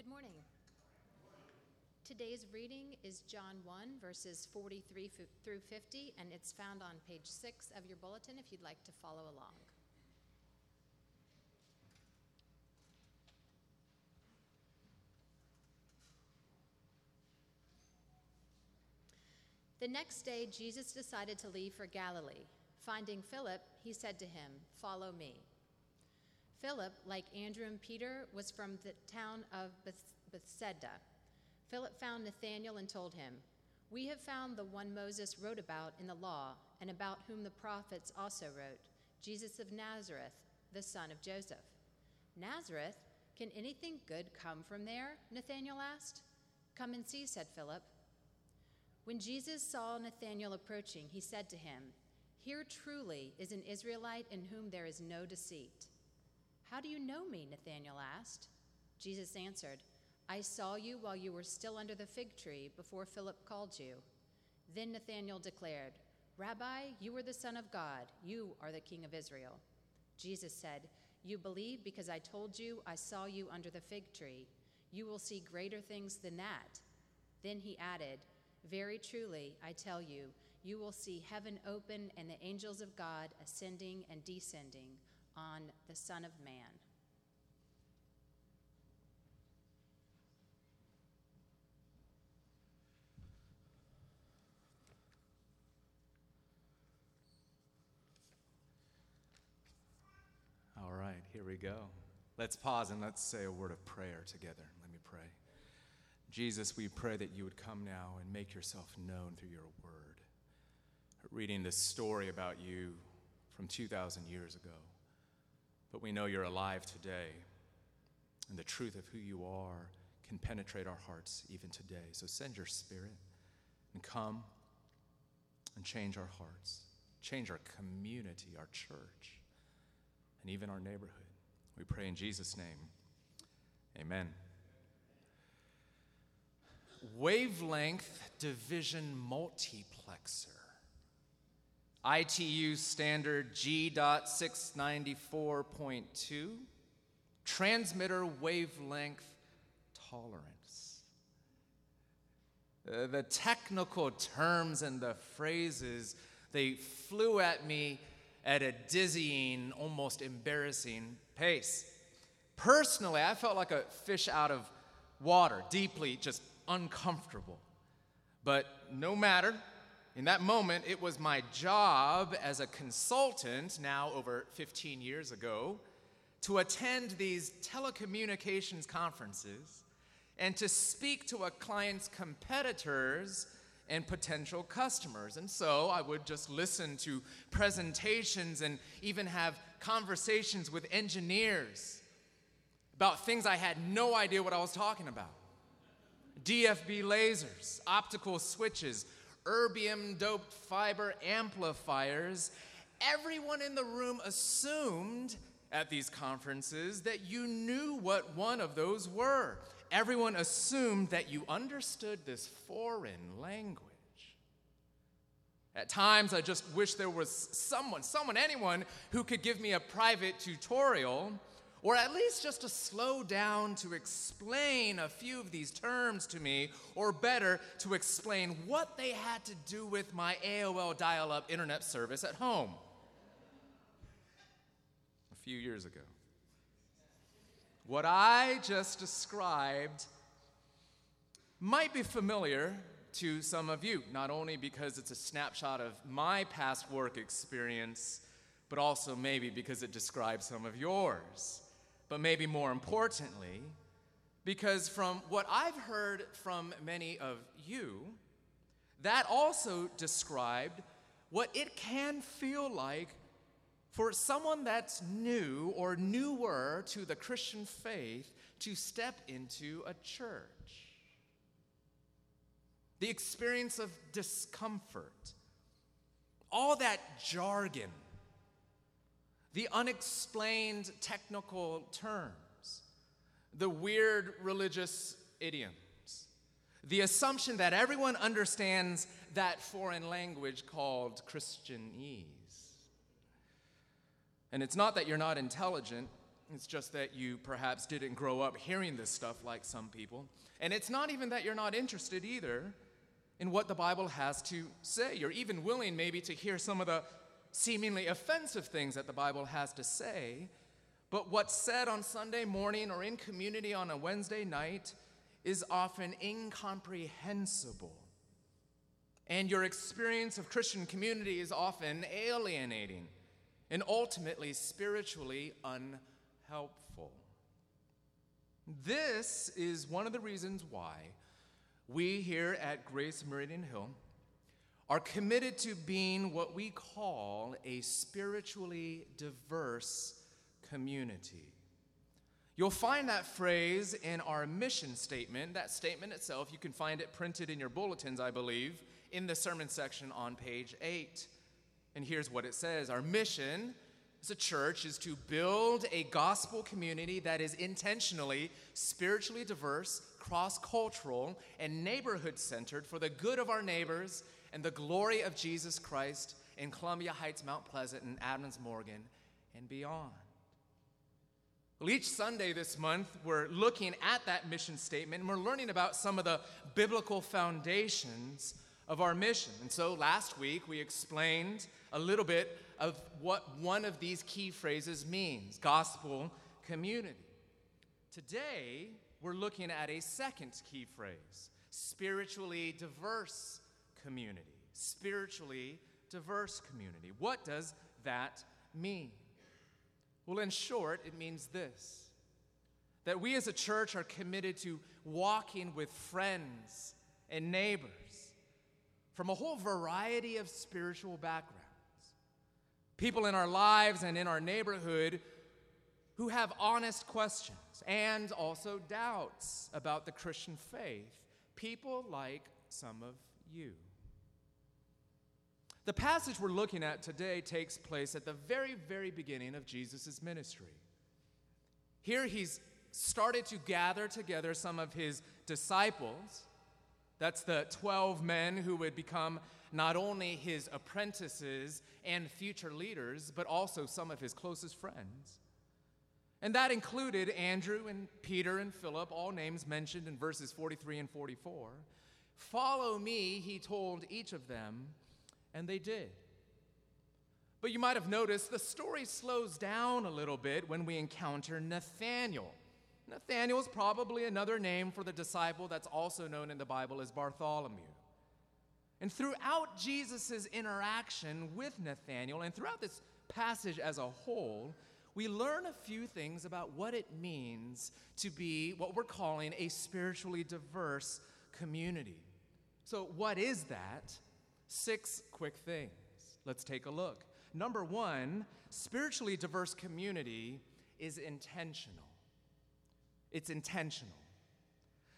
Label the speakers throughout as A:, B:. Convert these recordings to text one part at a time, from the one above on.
A: Good morning. Today's reading is John 1, verses 43 through 50, and it's found on page 6 of your bulletin if you'd like to follow along. The next day, Jesus decided to leave for Galilee. Finding Philip, he said to him, Follow me. Philip, like Andrew and Peter, was from the town of Beth- Bethsaida. Philip found Nathanael and told him, We have found the one Moses wrote about in the law, and about whom the prophets also wrote, Jesus of Nazareth, the son of Joseph. Nazareth? Can anything good come from there? Nathanael asked. Come and see, said Philip. When Jesus saw Nathanael approaching, he said to him, Here truly is an Israelite in whom there is no deceit. How do you know me? Nathanael asked. Jesus answered, I saw you while you were still under the fig tree before Philip called you. Then Nathanael declared, Rabbi, you are the Son of God. You are the King of Israel. Jesus said, You believe because I told you I saw you under the fig tree. You will see greater things than that. Then he added, Very truly, I tell you, you will see heaven open and the angels of God ascending and descending on the Son of Man.
B: All right, here we go. Let's pause and let's say a word of prayer together. Let me pray. Jesus, we pray that you would come now and make yourself known through your word. Reading this story about you from 2,000 years ago, but we know you're alive today, and the truth of who you are can penetrate our hearts even today. So send your spirit and come and change our hearts, change our community, our church and even our neighborhood. We pray in Jesus' name. Amen. Wavelength division multiplexer. ITU standard G.694.2. Transmitter wavelength tolerance. Uh, the technical terms and the phrases, they flew at me at a dizzying, almost embarrassing pace. Personally, I felt like a fish out of water, deeply just uncomfortable. But no matter, in that moment, it was my job as a consultant, now over 15 years ago, to attend these telecommunications conferences and to speak to a client's competitors and potential customers. And so I would just listen to presentations and even have conversations with engineers about things I had no idea what I was talking about. DFB lasers, optical switches, erbium doped fiber amplifiers. Everyone in the room assumed at these conferences that you knew what one of those were everyone assumed that you understood this foreign language. At times, I just wish there was someone, someone, anyone who could give me a private tutorial or at least just to slow down to explain a few of these terms to me, or better, to explain what they had to do with my AOL dial up internet service at home a few years ago. What I just described might be familiar to some of you, not only because it's a snapshot of my past work experience, but also maybe because it describes some of yours. But maybe more importantly, because from what I've heard from many of you, that also described what it can feel like for someone that's new or newer to the Christian faith to step into a church. The experience of discomfort, all that jargon, the unexplained technical terms, the weird religious idioms, the assumption that everyone understands that foreign language called Christianese. And it's not that you're not intelligent, It's just that you perhaps didn't grow up hearing this stuff like some people. And it's not even that you're not interested either in what the Bible has to say. You're even willing, maybe, to hear some of the seemingly offensive things that the Bible has to say. But what's said on Sunday morning or in community on a Wednesday night is often incomprehensible. And your experience of Christian community is often alienating and ultimately spiritually unhelpful. This is one of the reasons why we here at Grace Meridian Hill are committed to being what we call a spiritually diverse community. You'll find that phrase in our mission statement. That statement itself, you can find it printed in your bulletins, I believe, in the sermon section on page 8. And here's what it says Our mission as a church is to build a gospel community that is intentionally spiritually diverse, cross cultural, and neighborhood centered for the good of our neighbors and the glory of Jesus Christ in Columbia Heights, Mount Pleasant, and Adams Morgan, and beyond. Well, each Sunday this month, we're looking at that mission statement and we're learning about some of the biblical foundations of our mission. And so last week, we explained a little bit of what one of these key phrases means gospel community. Today, we're looking at a second key phrase spiritually diverse community. Spiritually diverse community. What does that mean? Well, in short, it means this that we as a church are committed to walking with friends and neighbors from a whole variety of spiritual backgrounds. People in our lives and in our neighborhood who have honest questions and also doubts about the Christian faith. People like some of you. The passage we're looking at today takes place at the very, very beginning of Jesus' ministry. Here he's started to gather together some of his disciples. That's the 12 men who would become not only his apprentices and future leaders, but also some of his closest friends. And that included Andrew and Peter and Philip, all names mentioned in verses 43 and 44. Follow me, he told each of them and they did. But you might have noticed the story slows down a little bit when we encounter Nathanael. Nathanael is probably another name for the disciple that's also known in the Bible as Bartholomew. And throughout Jesus' interaction with Nathanael, and throughout this passage as a whole, we learn a few things about what it means to be what we're calling a spiritually diverse community. So, what is that? Six quick things. Let's take a look. Number one, spiritually diverse community is intentional. It's intentional.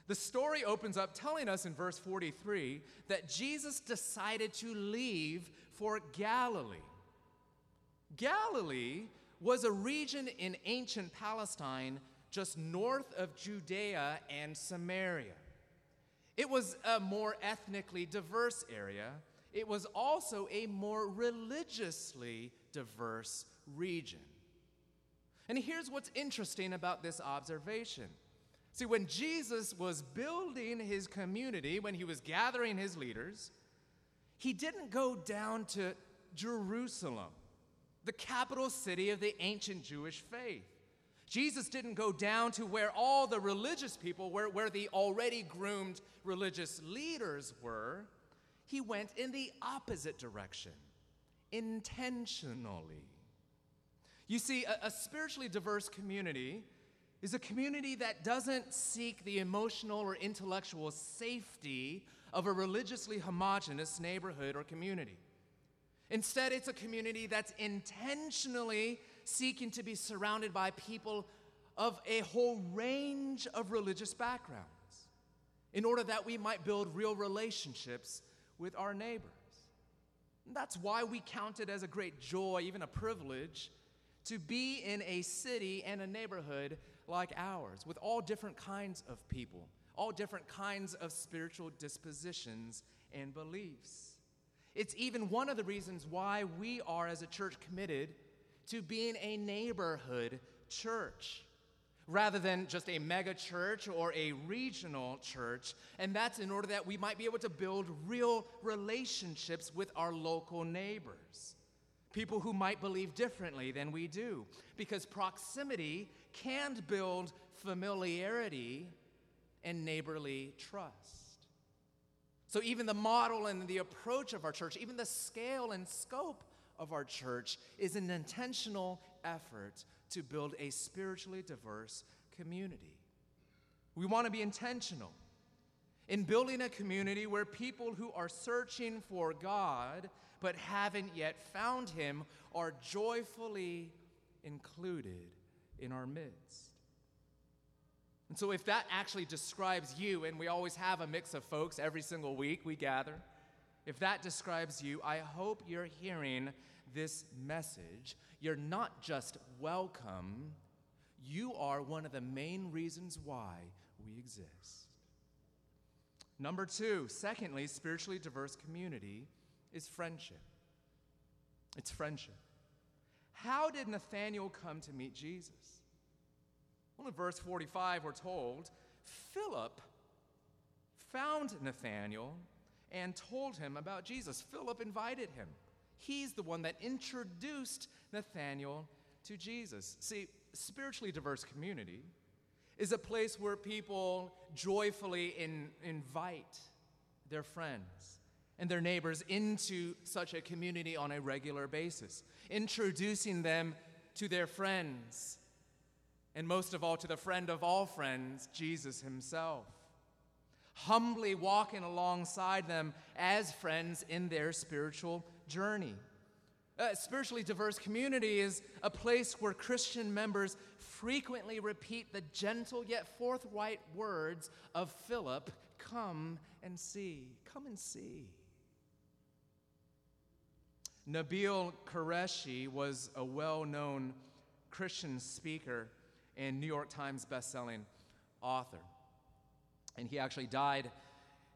B: The story opens up telling us in verse 43 that Jesus decided to leave for Galilee. Galilee was a region in ancient Palestine just north of Judea and Samaria. It was a more ethnically diverse area it was also a more religiously diverse region. And here's what's interesting about this observation. See, when Jesus was building his community, when he was gathering his leaders, he didn't go down to Jerusalem, the capital city of the ancient Jewish faith. Jesus didn't go down to where all the religious people, where, where the already groomed religious leaders were he went in the opposite direction, intentionally. You see, a, a, spiritually diverse community is a community that doesn't seek the emotional or intellectual safety of a religiously homogenous neighborhood or community. Instead, it's a community that's intentionally seeking to be surrounded by people of a whole range of religious backgrounds in order that we might build real relationships with our neighbors. And that's why we count it as a great joy, even a privilege, to be in a city and a neighborhood like ours, with all different kinds of people, all different kinds of spiritual dispositions and beliefs. It's even one of the reasons why we are, as a church, committed to being a neighborhood church rather than just a mega church or a regional church. And that's in order that we might be able to build real relationships with our local neighbors, people who might believe differently than we do. Because proximity can build familiarity and neighborly trust. So, even the model and the approach of our church, even the scale and scope of our church, is an intentional effort to build a spiritually diverse community. We want to be intentional in building a community where people who are searching for God but haven't yet found Him are joyfully included in our midst. And so, if that actually describes you, and we always have a mix of folks every single week we gather, if that describes you, I hope you're hearing this message, you're not just welcome, you are one of the main reasons why we exist. Number two, secondly, spiritually diverse community is friendship. It's friendship. How did Nathanael come to meet Jesus? Well, in verse 45, we're told Philip found Nathanael and told him about Jesus. Philip invited him. He's the one that introduced Nathanael to Jesus. See, spiritually diverse community is a place where people joyfully in, invite their friends and their neighbors into such a community on a regular basis, introducing them to their friends, and most of all, to the friend of all friends, Jesus Himself. Humbly walking alongside them as friends in their spiritual journey. A spiritually diverse community is a place where Christian members frequently repeat the gentle yet forthright words of Philip Come and see. Come and see. Nabeel Qureshi was a well known Christian speaker and New York Times bestselling author. And he actually died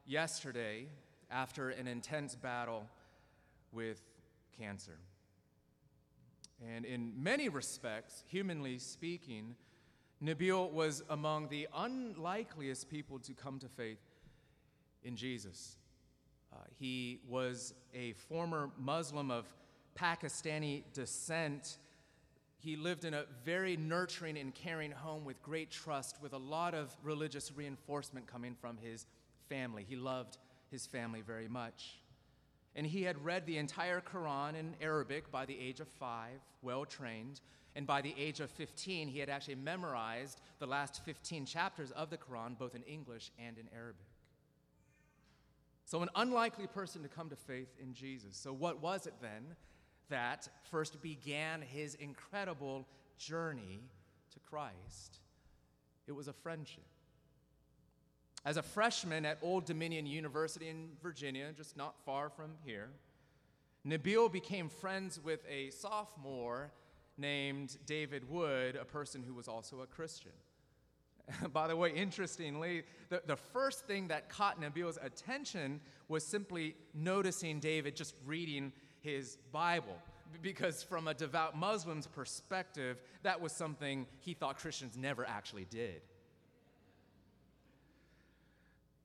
B: yesterday after an intense battle with cancer. And in many respects, humanly speaking, Nabeel was among the unlikeliest people to come to faith in Jesus. Uh, he was a former Muslim of Pakistani descent. He lived in a very nurturing and caring home with great trust, with a lot of religious reinforcement coming from his family. He loved his family very much. And he had read the entire Quran in Arabic by the age of five, well trained. And by the age of 15, he had actually memorized the last 15 chapters of the Quran, both in English and in Arabic. So, an unlikely person to come to faith in Jesus. So, what was it then that first began his incredible journey to Christ? It was a friendship. As a freshman at Old Dominion University in Virginia, just not far from here, Nabeel became friends with a sophomore named David Wood, a person who was also a Christian. By the way, interestingly, the, the first thing that caught Nabeel's attention was simply noticing David just reading his Bible. Because, from a devout Muslim's perspective, that was something he thought Christians never actually did.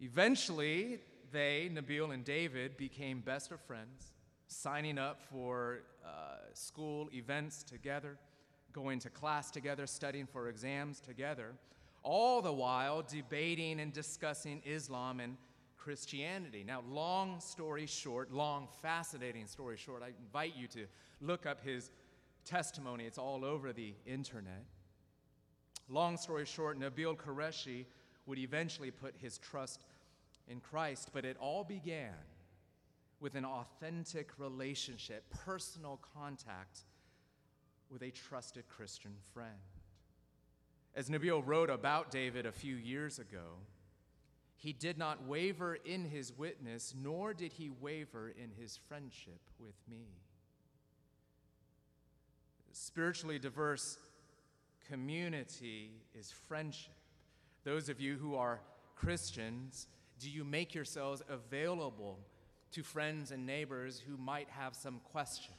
B: Eventually, they, Nabeel and David, became best of friends, signing up for uh, school events together, going to class together, studying for exams together, all the while debating and discussing Islam and Christianity. Now, long story short, long, fascinating story short, I invite you to look up his testimony. It's all over the internet. Long story short, Nabeel Qureshi would eventually put his trust in Christ, but it all began with an authentic relationship, personal contact with a trusted Christian friend. As Nabeel wrote about David a few years ago, he did not waver in his witness, nor did he waver in his friendship with me. Spiritually diverse community is friendship. Those of you who are Christians, do you make yourselves available to friends and neighbors who might have some questions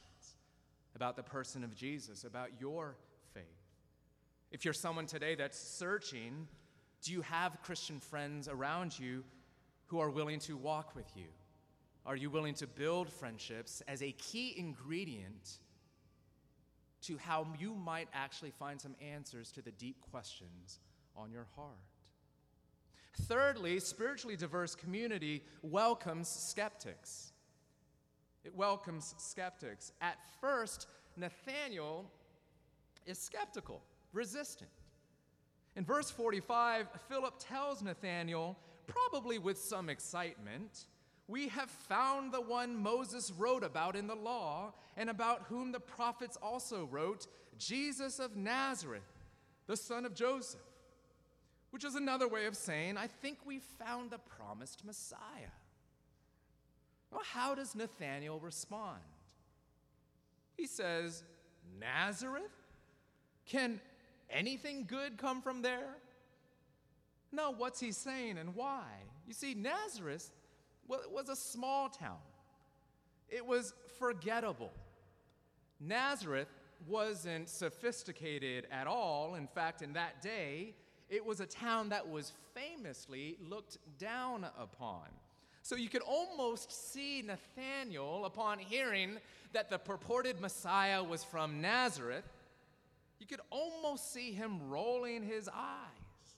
B: about the person of Jesus, about your faith? If you're someone today that's searching, do you have Christian friends around you who are willing to walk with you? Are you willing to build friendships as a key ingredient to how you might actually find some answers to the deep questions on your heart? Thirdly, spiritually diverse community welcomes skeptics. It welcomes skeptics. At first, Nathanael is skeptical, resistant. In verse 45, Philip tells Nathanael, probably with some excitement, We have found the one Moses wrote about in the law, and about whom the prophets also wrote, Jesus of Nazareth, the son of Joseph. Which is another way of saying, I think we found the promised Messiah. Well, how does Nathanael respond? He says, Nazareth? Can anything good come from there? No, what's he saying and why? You see, Nazareth well, it was a small town, it was forgettable. Nazareth wasn't sophisticated at all. In fact, in that day, it was a town that was famously looked down upon. So you could almost see Nathanael, upon hearing that the purported Messiah was from Nazareth, you could almost see him rolling his eyes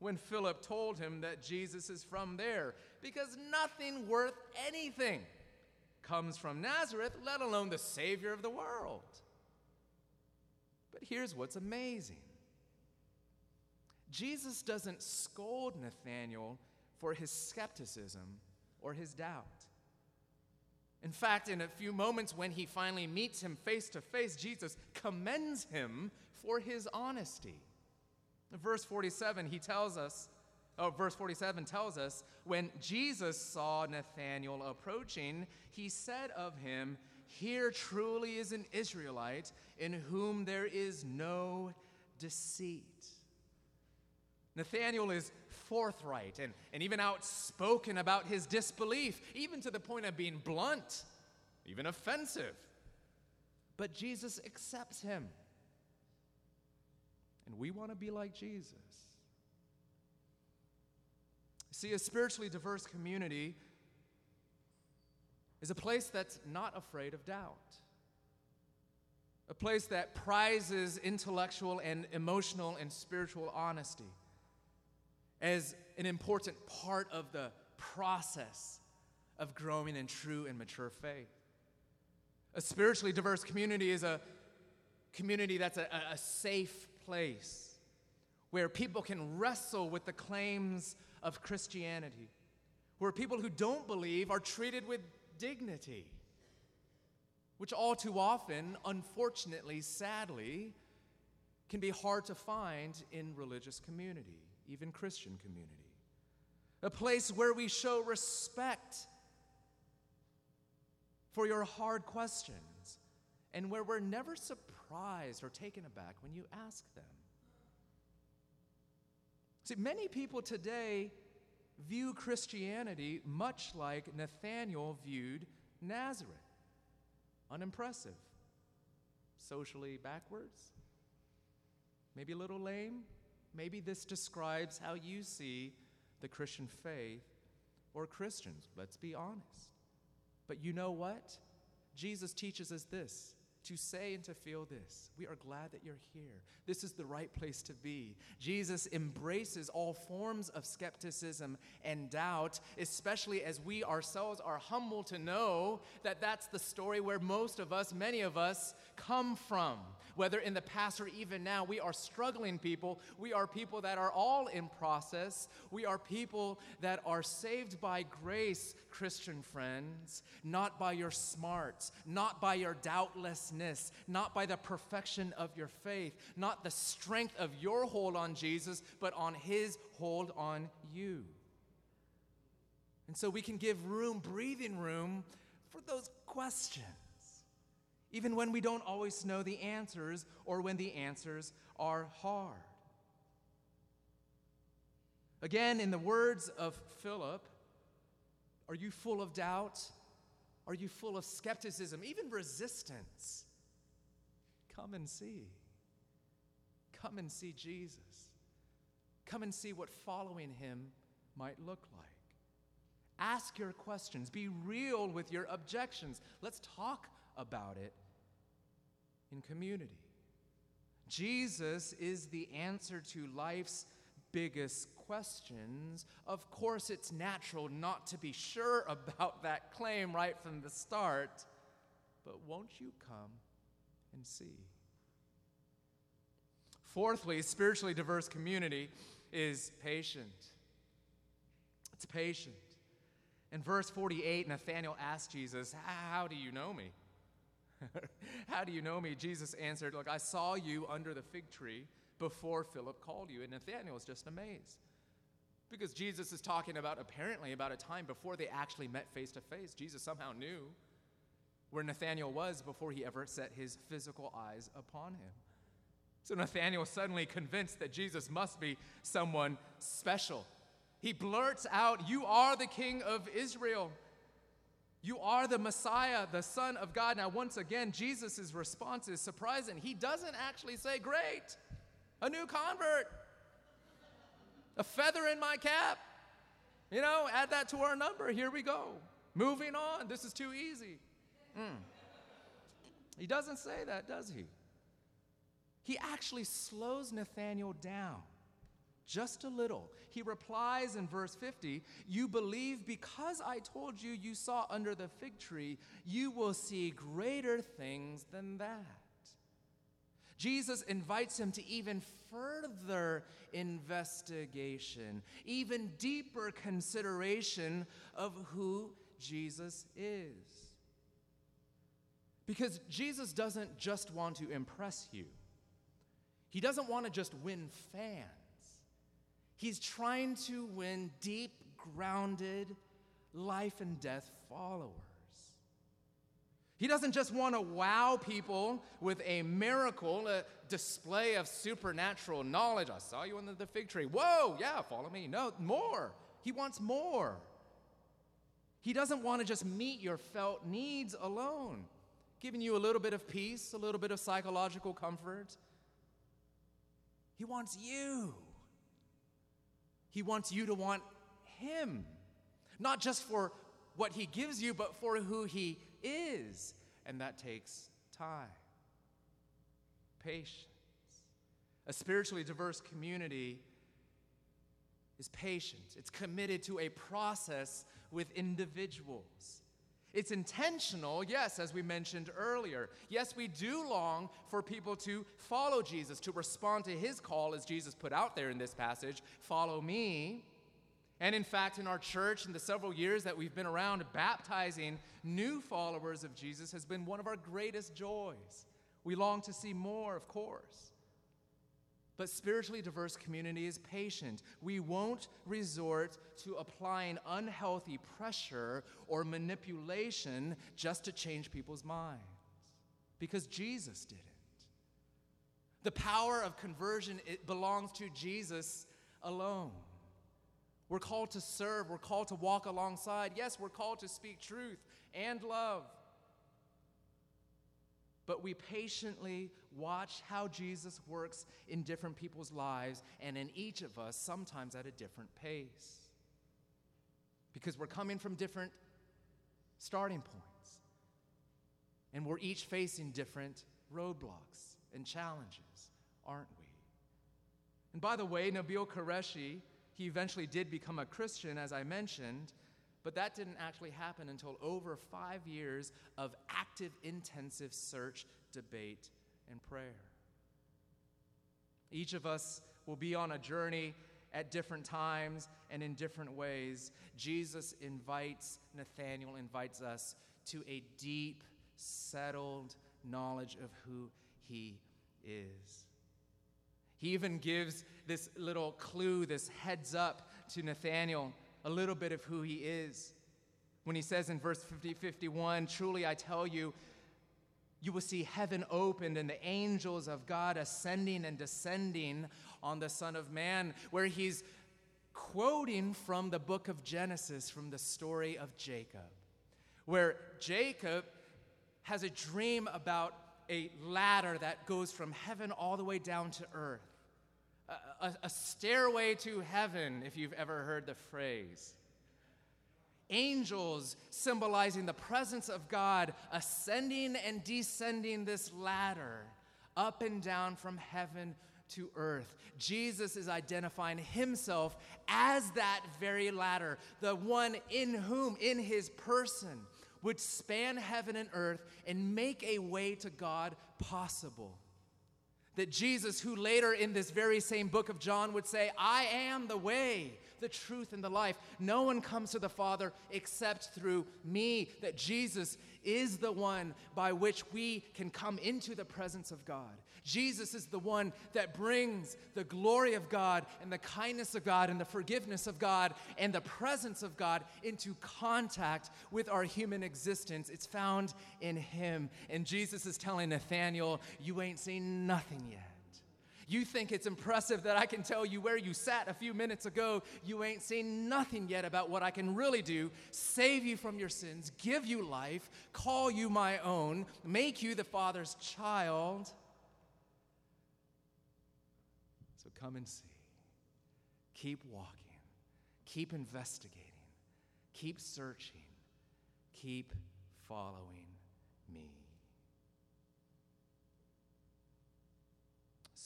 B: when Philip told him that Jesus is from there, because nothing worth anything comes from Nazareth, let alone the Savior of the world. But here's what's amazing Jesus doesn't scold Nathanael for his skepticism or his doubt. In fact, in a few moments when he finally meets him face to face, Jesus commends him for his honesty. Verse 47, he tells us, oh, verse 47 tells us, when Jesus saw Nathanael approaching, he said of him, Here truly is an Israelite in whom there is no deceit. Nathanael is forthright and, and even outspoken about his disbelief, even to the point of being blunt, even offensive. But Jesus accepts him. And we want to be like Jesus. See, a spiritually diverse community is a place that's not afraid of doubt, a place that prizes intellectual and emotional and spiritual honesty as an important part of the process of growing in true and mature faith. A spiritually diverse community is a community that's a, a safe place where people can wrestle with the claims of Christianity, where people who don't believe are treated with dignity, which all too often, unfortunately, sadly, can be hard to find in religious community even Christian community. A place where we show respect for your hard questions and where we're never surprised or taken aback when you ask them. See, many people today view Christianity much like Nathanael viewed Nazareth unimpressive, socially backwards, maybe a little lame, Maybe this describes how you see the Christian faith or Christians, let's be honest. But you know what? Jesus teaches us this to say and to feel this. We are glad that you're here. This is the right place to be. Jesus embraces all forms of skepticism and doubt, especially as we ourselves are humble to know that that's the story where most of us, many of us, come from whether in the past or even now, we are struggling people. We are people that are all in process. We are people that are saved by grace, Christian friends, not by your smarts, not by your doubtlessness, not by the perfection of your faith, not the strength of your hold on Jesus, but on his hold on you. And so we can give room, breathing room, for those questions even when we don't always know the answers or when the answers are hard. Again, in the words of Philip, are you full of doubt? Are you full of skepticism, even resistance? Come and see. Come and see Jesus. Come and see what following him might look like. Ask your questions. Be real with your objections. Let's talk about it in community. Jesus is the answer to life's biggest questions. Of course, it's natural not to be sure about that claim right from the start, but won't you come and see? Fourthly, spiritually diverse community is patient. It's patient. In verse 48, Nathanael asked Jesus, How do you know me? How do you know me? Jesus answered, Look, I saw you under the fig tree before Philip called you. And Nathanael is just amazed. Because Jesus is talking about, apparently, about a time before they actually met face to face. Jesus somehow knew where Nathanael was before he ever set his physical eyes upon him. So Nathanael suddenly convinced that Jesus must be someone special. He blurts out, You are the king of Israel. You are the Messiah, the Son of God. Now, once again, Jesus' response is surprising. He doesn't actually say, Great, a new convert, a feather in my cap. You know, add that to our number. Here we go. Moving on. This is too easy. Mm. He doesn't say that, does he? He actually slows Nathanael down just a little. He replies in verse 50 You believe because I told you you saw under the fig tree, you will see greater things than that. Jesus invites him to even further investigation, even deeper consideration of who Jesus is. Because Jesus doesn't just want to impress you, He doesn't want to just win fans. He's trying to win deep, grounded, life and death followers. He doesn't just want to wow people with a miracle, a display of supernatural knowledge. I saw you under the fig tree. Whoa, yeah, follow me. No, more. He wants more. He doesn't want to just meet your felt needs alone, giving you a little bit of peace, a little bit of psychological comfort. He wants you. He wants you to want Him, not just for what He gives you, but for who He is. And that takes time, patience. A spiritually diverse community is patient, it's committed to a process with individuals. It's intentional, yes, as we mentioned earlier. Yes, we do long for people to follow Jesus, to respond to his call, as Jesus put out there in this passage follow me. And in fact, in our church, in the several years that we've been around, baptizing new followers of Jesus has been one of our greatest joys. We long to see more, of course. But spiritually diverse community is patient. We won't resort to applying unhealthy pressure or manipulation just to change people's minds because Jesus did it. The power of conversion it belongs to Jesus alone. We're called to serve, we're called to walk alongside. Yes, we're called to speak truth and love but we patiently watch how Jesus works in different people's lives and in each of us, sometimes at a different pace. Because we're coming from different starting points, and we're each facing different roadblocks and challenges, aren't we? And by the way, Nabeel Qureshi, he eventually did become a Christian, as I mentioned. But that didn't actually happen until over five years of active, intensive search, debate, and prayer. Each of us will be on a journey at different times and in different ways. Jesus invites, Nathanael invites us to a deep, settled knowledge of who he is. He even gives this little clue, this heads up to Nathanael a little bit of who he is. When he says in verse 50, 51, Truly I tell you, you will see heaven opened and the angels of God ascending and descending on the Son of Man, where he's quoting from the book of Genesis, from the story of Jacob, where Jacob has a dream about a ladder that goes from heaven all the way down to earth. A, a stairway to heaven, if you've ever heard the phrase. Angels symbolizing the presence of God ascending and descending this ladder up and down from heaven to earth. Jesus is identifying himself as that very ladder, the one in whom, in his person, would span heaven and earth and make a way to God possible. That Jesus, who later in this very same book of John would say, I am the way, the truth, and the life. No one comes to the Father except through me. That Jesus is the one by which we can come into the presence of God. Jesus is the one that brings the glory of God and the kindness of God and the forgiveness of God and the presence of God into contact with our human existence. It's found in Him. And Jesus is telling Nathanael, You ain't seen nothing yet. You think it's impressive that I can tell you where you sat a few minutes ago. You ain't seen nothing yet about what I can really do save you from your sins, give you life, call you my own, make you the Father's child. So come and see. Keep walking, keep investigating, keep searching, keep following me.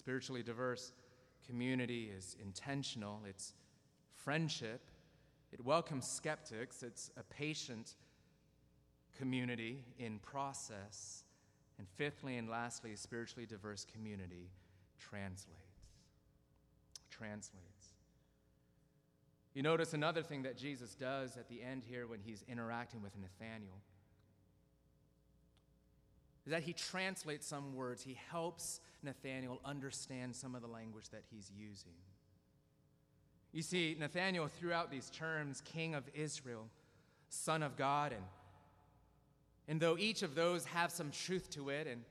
B: Spiritually diverse community is intentional, it's friendship, it welcomes skeptics, it's a patient community in process. And fifthly and lastly, a spiritually diverse community translates. Translates. You notice another thing that Jesus does at the end here when he's interacting with Nathanael is that he translates some words. He helps Nathanael understand some of the language that he's using. You see, Nathanael threw out these terms King of Israel, Son of God, and, and though each of those have some truth to it and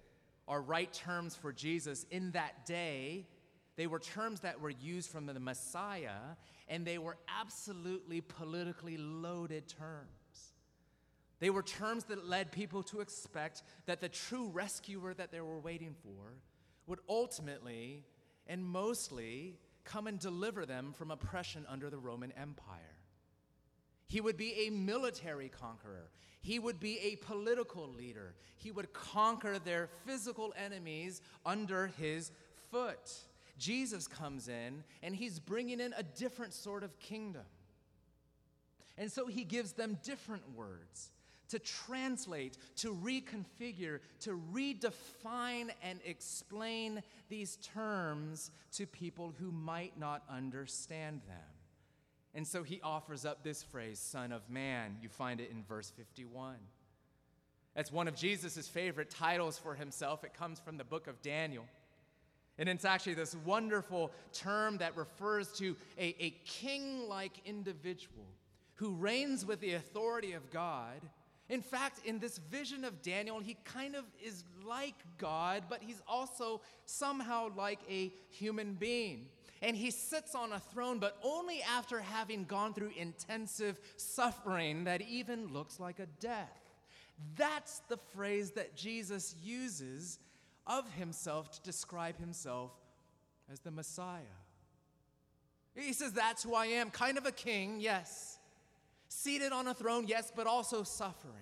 B: are right terms for Jesus in that day, they were terms that were used from the Messiah, and they were absolutely politically loaded terms. They were terms that led people to expect that the true rescuer that they were waiting for would ultimately and mostly come and deliver them from oppression under the Roman Empire. He would be a military conqueror. He would be a political leader. He would conquer their physical enemies under his foot. Jesus comes in and he's bringing in a different sort of kingdom. And so he gives them different words to translate, to reconfigure, to redefine and explain these terms to people who might not understand them. And so he offers up this phrase, Son of Man. You find it in verse 51. That's one of Jesus' favorite titles for himself. It comes from the book of Daniel. And it's actually this wonderful term that refers to a, a king like individual who reigns with the authority of God in fact, in this vision of Daniel, he kind of is like God, but he's also somehow like a human being. And he sits on a throne, but only after having gone through intensive suffering that even looks like a death. That's the phrase that Jesus uses of himself to describe himself as the Messiah. He says, That's who I am, kind of a king, yes Seated on a throne, yes, but also suffering.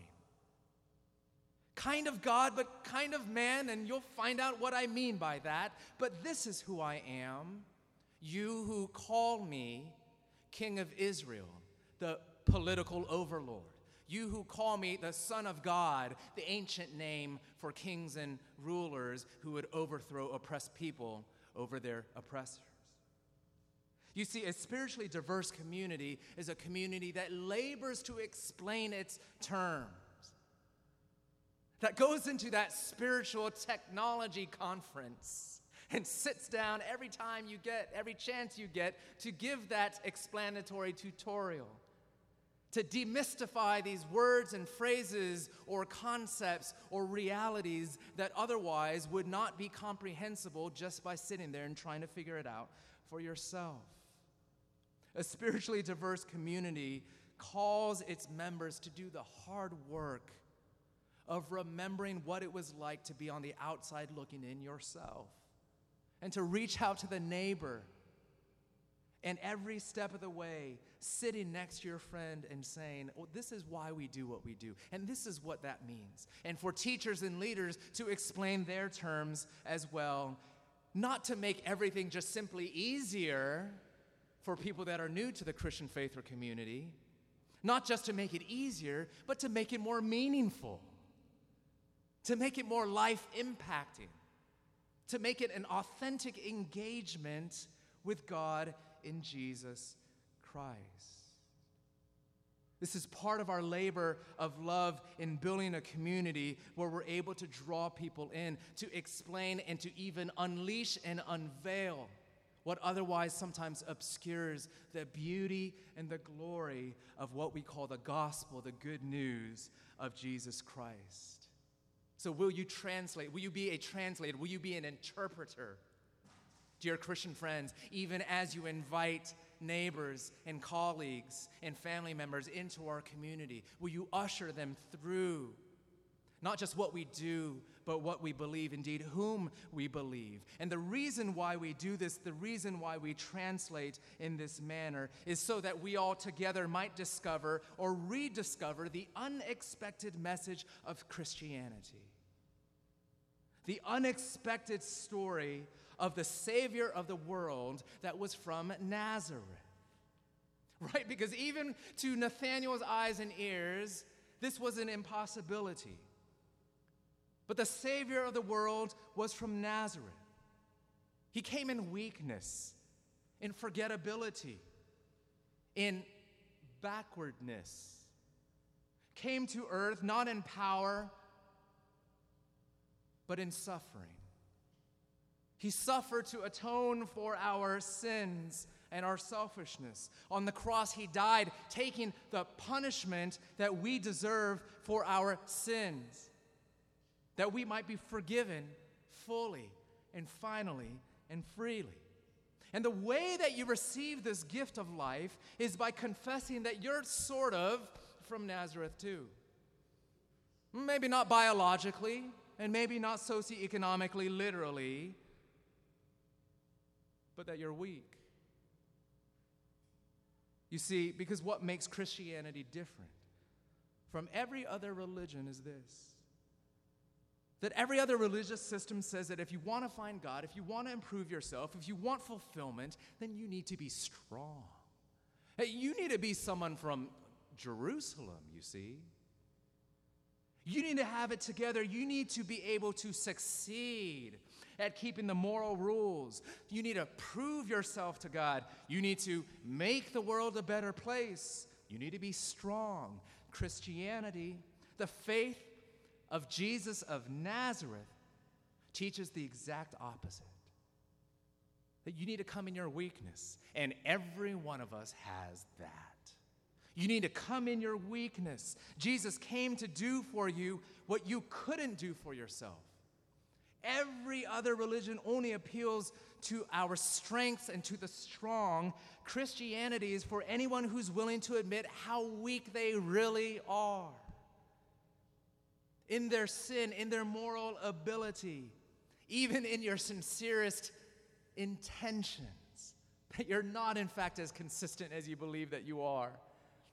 B: Kind of God, but kind of man, and you'll find out what I mean by that. But this is who I am. You who call me King of Israel, the political overlord. You who call me the Son of God, the ancient name for kings and rulers who would overthrow oppressed people over their oppressors. You see, a spiritually diverse community is a community that labors to explain its terms, that goes into that spiritual technology conference and sits down every time you get, every chance you get, to give that explanatory tutorial, to demystify these words and phrases or concepts or realities that otherwise would not be comprehensible just by sitting there and trying to figure it out for yourself. A spiritually diverse community calls its members to do the hard work of remembering what it was like to be on the outside looking in yourself and to reach out to the neighbor And every step of the way, sitting next to your friend and saying, oh, This is why we do what we do, and this is what that means. And for teachers and leaders to explain their terms as well, not to make everything just simply easier for people that are new to the Christian faith or community, not just to make it easier, but to make it more meaningful, to make it more life impacting, to make it an authentic engagement with God in Jesus Christ. This is part of our labor of love in building a community where we're able to draw people in, to explain and to even unleash and unveil what otherwise sometimes obscures the beauty and the glory of what we call the gospel, the good news of Jesus Christ. So, will you translate? Will you be a translator? Will you be an interpreter? Dear Christian friends, even as you invite neighbors and colleagues and family members into our community, will you usher them through not just what we do, but what we believe, indeed, whom we believe. And the reason why we do this, the reason why we translate in this manner, is so that we all together might discover or rediscover the unexpected message of Christianity. The unexpected story of the Savior of the world that was from Nazareth. Right? Because even to Nathanael's eyes and ears, this was an impossibility. But the Savior of the world was from Nazareth. He came in weakness, in forgettability, in backwardness. Came to earth not in power, but in suffering. He suffered to atone for our sins and our selfishness. On the cross, He died, taking the punishment that we deserve for our sins, that we might be forgiven fully and finally and freely. And the way that you receive this gift of life is by confessing that you're sort of from Nazareth, too. Maybe not biologically, and maybe not socioeconomically, literally but that you're weak. You see, because what makes Christianity different from every other religion is this that every other religious system says that if you want to find God, if you want to improve yourself, if you want fulfillment, then you need to be strong. You need to be someone from Jerusalem, you see. You need to have it together. You need to be able to succeed at keeping the moral rules. You need to prove yourself to God. You need to make the world a better place. You need to be strong. Christianity, the faith of Jesus of Nazareth, teaches the exact opposite. That you need to come in your weakness, and every one of us has that. You need to come in your weakness. Jesus came to do for you what you couldn't do for yourself. Every other religion only appeals to our strengths and to the strong. Christianity is for anyone who's willing to admit how weak they really are in their sin, in their moral ability, even in your sincerest intentions. That you're not, in fact, as consistent as you believe that you are.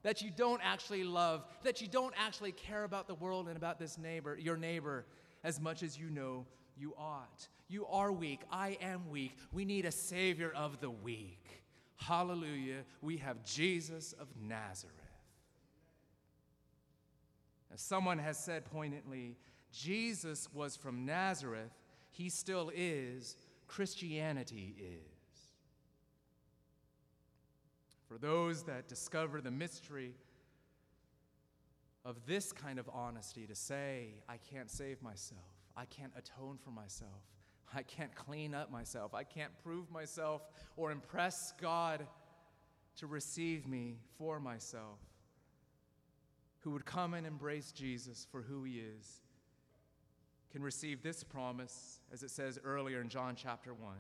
B: That you don't actually love, that you don't actually care about the world and about this neighbor, your neighbor, as much as you know you ought. You are weak. I am weak. We need a Savior of the weak. Hallelujah. We have Jesus of Nazareth. As someone has said poignantly, Jesus was from Nazareth. He still is. Christianity is. For those that discover the mystery of this kind of honesty, to say, I can't save myself I can't atone for myself. I can't clean up myself. I can't prove myself or impress God to receive me for myself. Who would come and embrace Jesus for who he is can receive this promise, as it says earlier in John chapter 1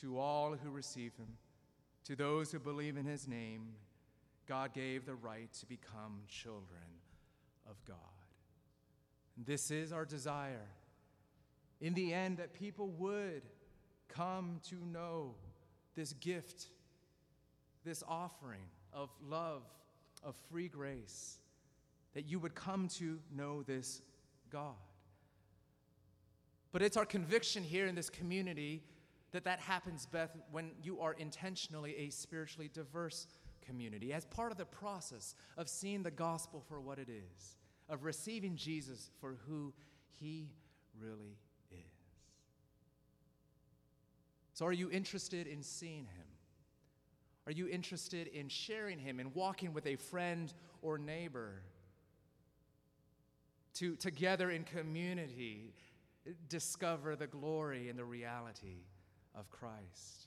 B: to all who receive him, to those who believe in his name, God gave the right to become children of God. And this is our desire in the end, that people would come to know this gift this offering of love, of free grace, that you would come to know this God. But it's our conviction here in this community that that happens, Beth, when you are intentionally a spiritually diverse community, as part of the process of seeing the gospel for what it is, of receiving Jesus for who he really is. So, are you interested in seeing him? Are you interested in sharing him and walking with a friend or neighbor? To together in community discover the glory and the reality of Christ?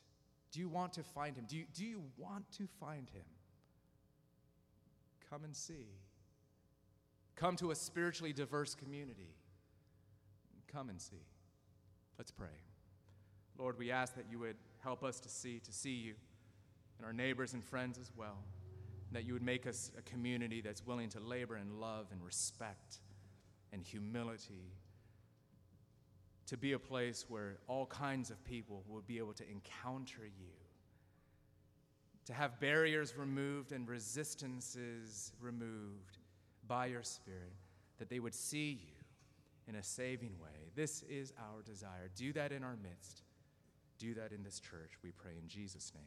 B: Do you want to find him? Do you, do you want to find him? Come and see. Come to a spiritually diverse community. Come and see. Let's pray. Lord, we ask that you would help us to see, to see you, and our neighbors and friends as well. And that you would make us a community that's willing to labor in love and respect and humility to be a place where all kinds of people will be able to encounter you, to have barriers removed and resistances removed by your Spirit, that they would see you in a saving way. This is our desire. Do that in our midst. Do that in this church, we pray in Jesus' name.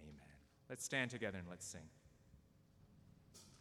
B: Amen. Let's stand together and let's sing.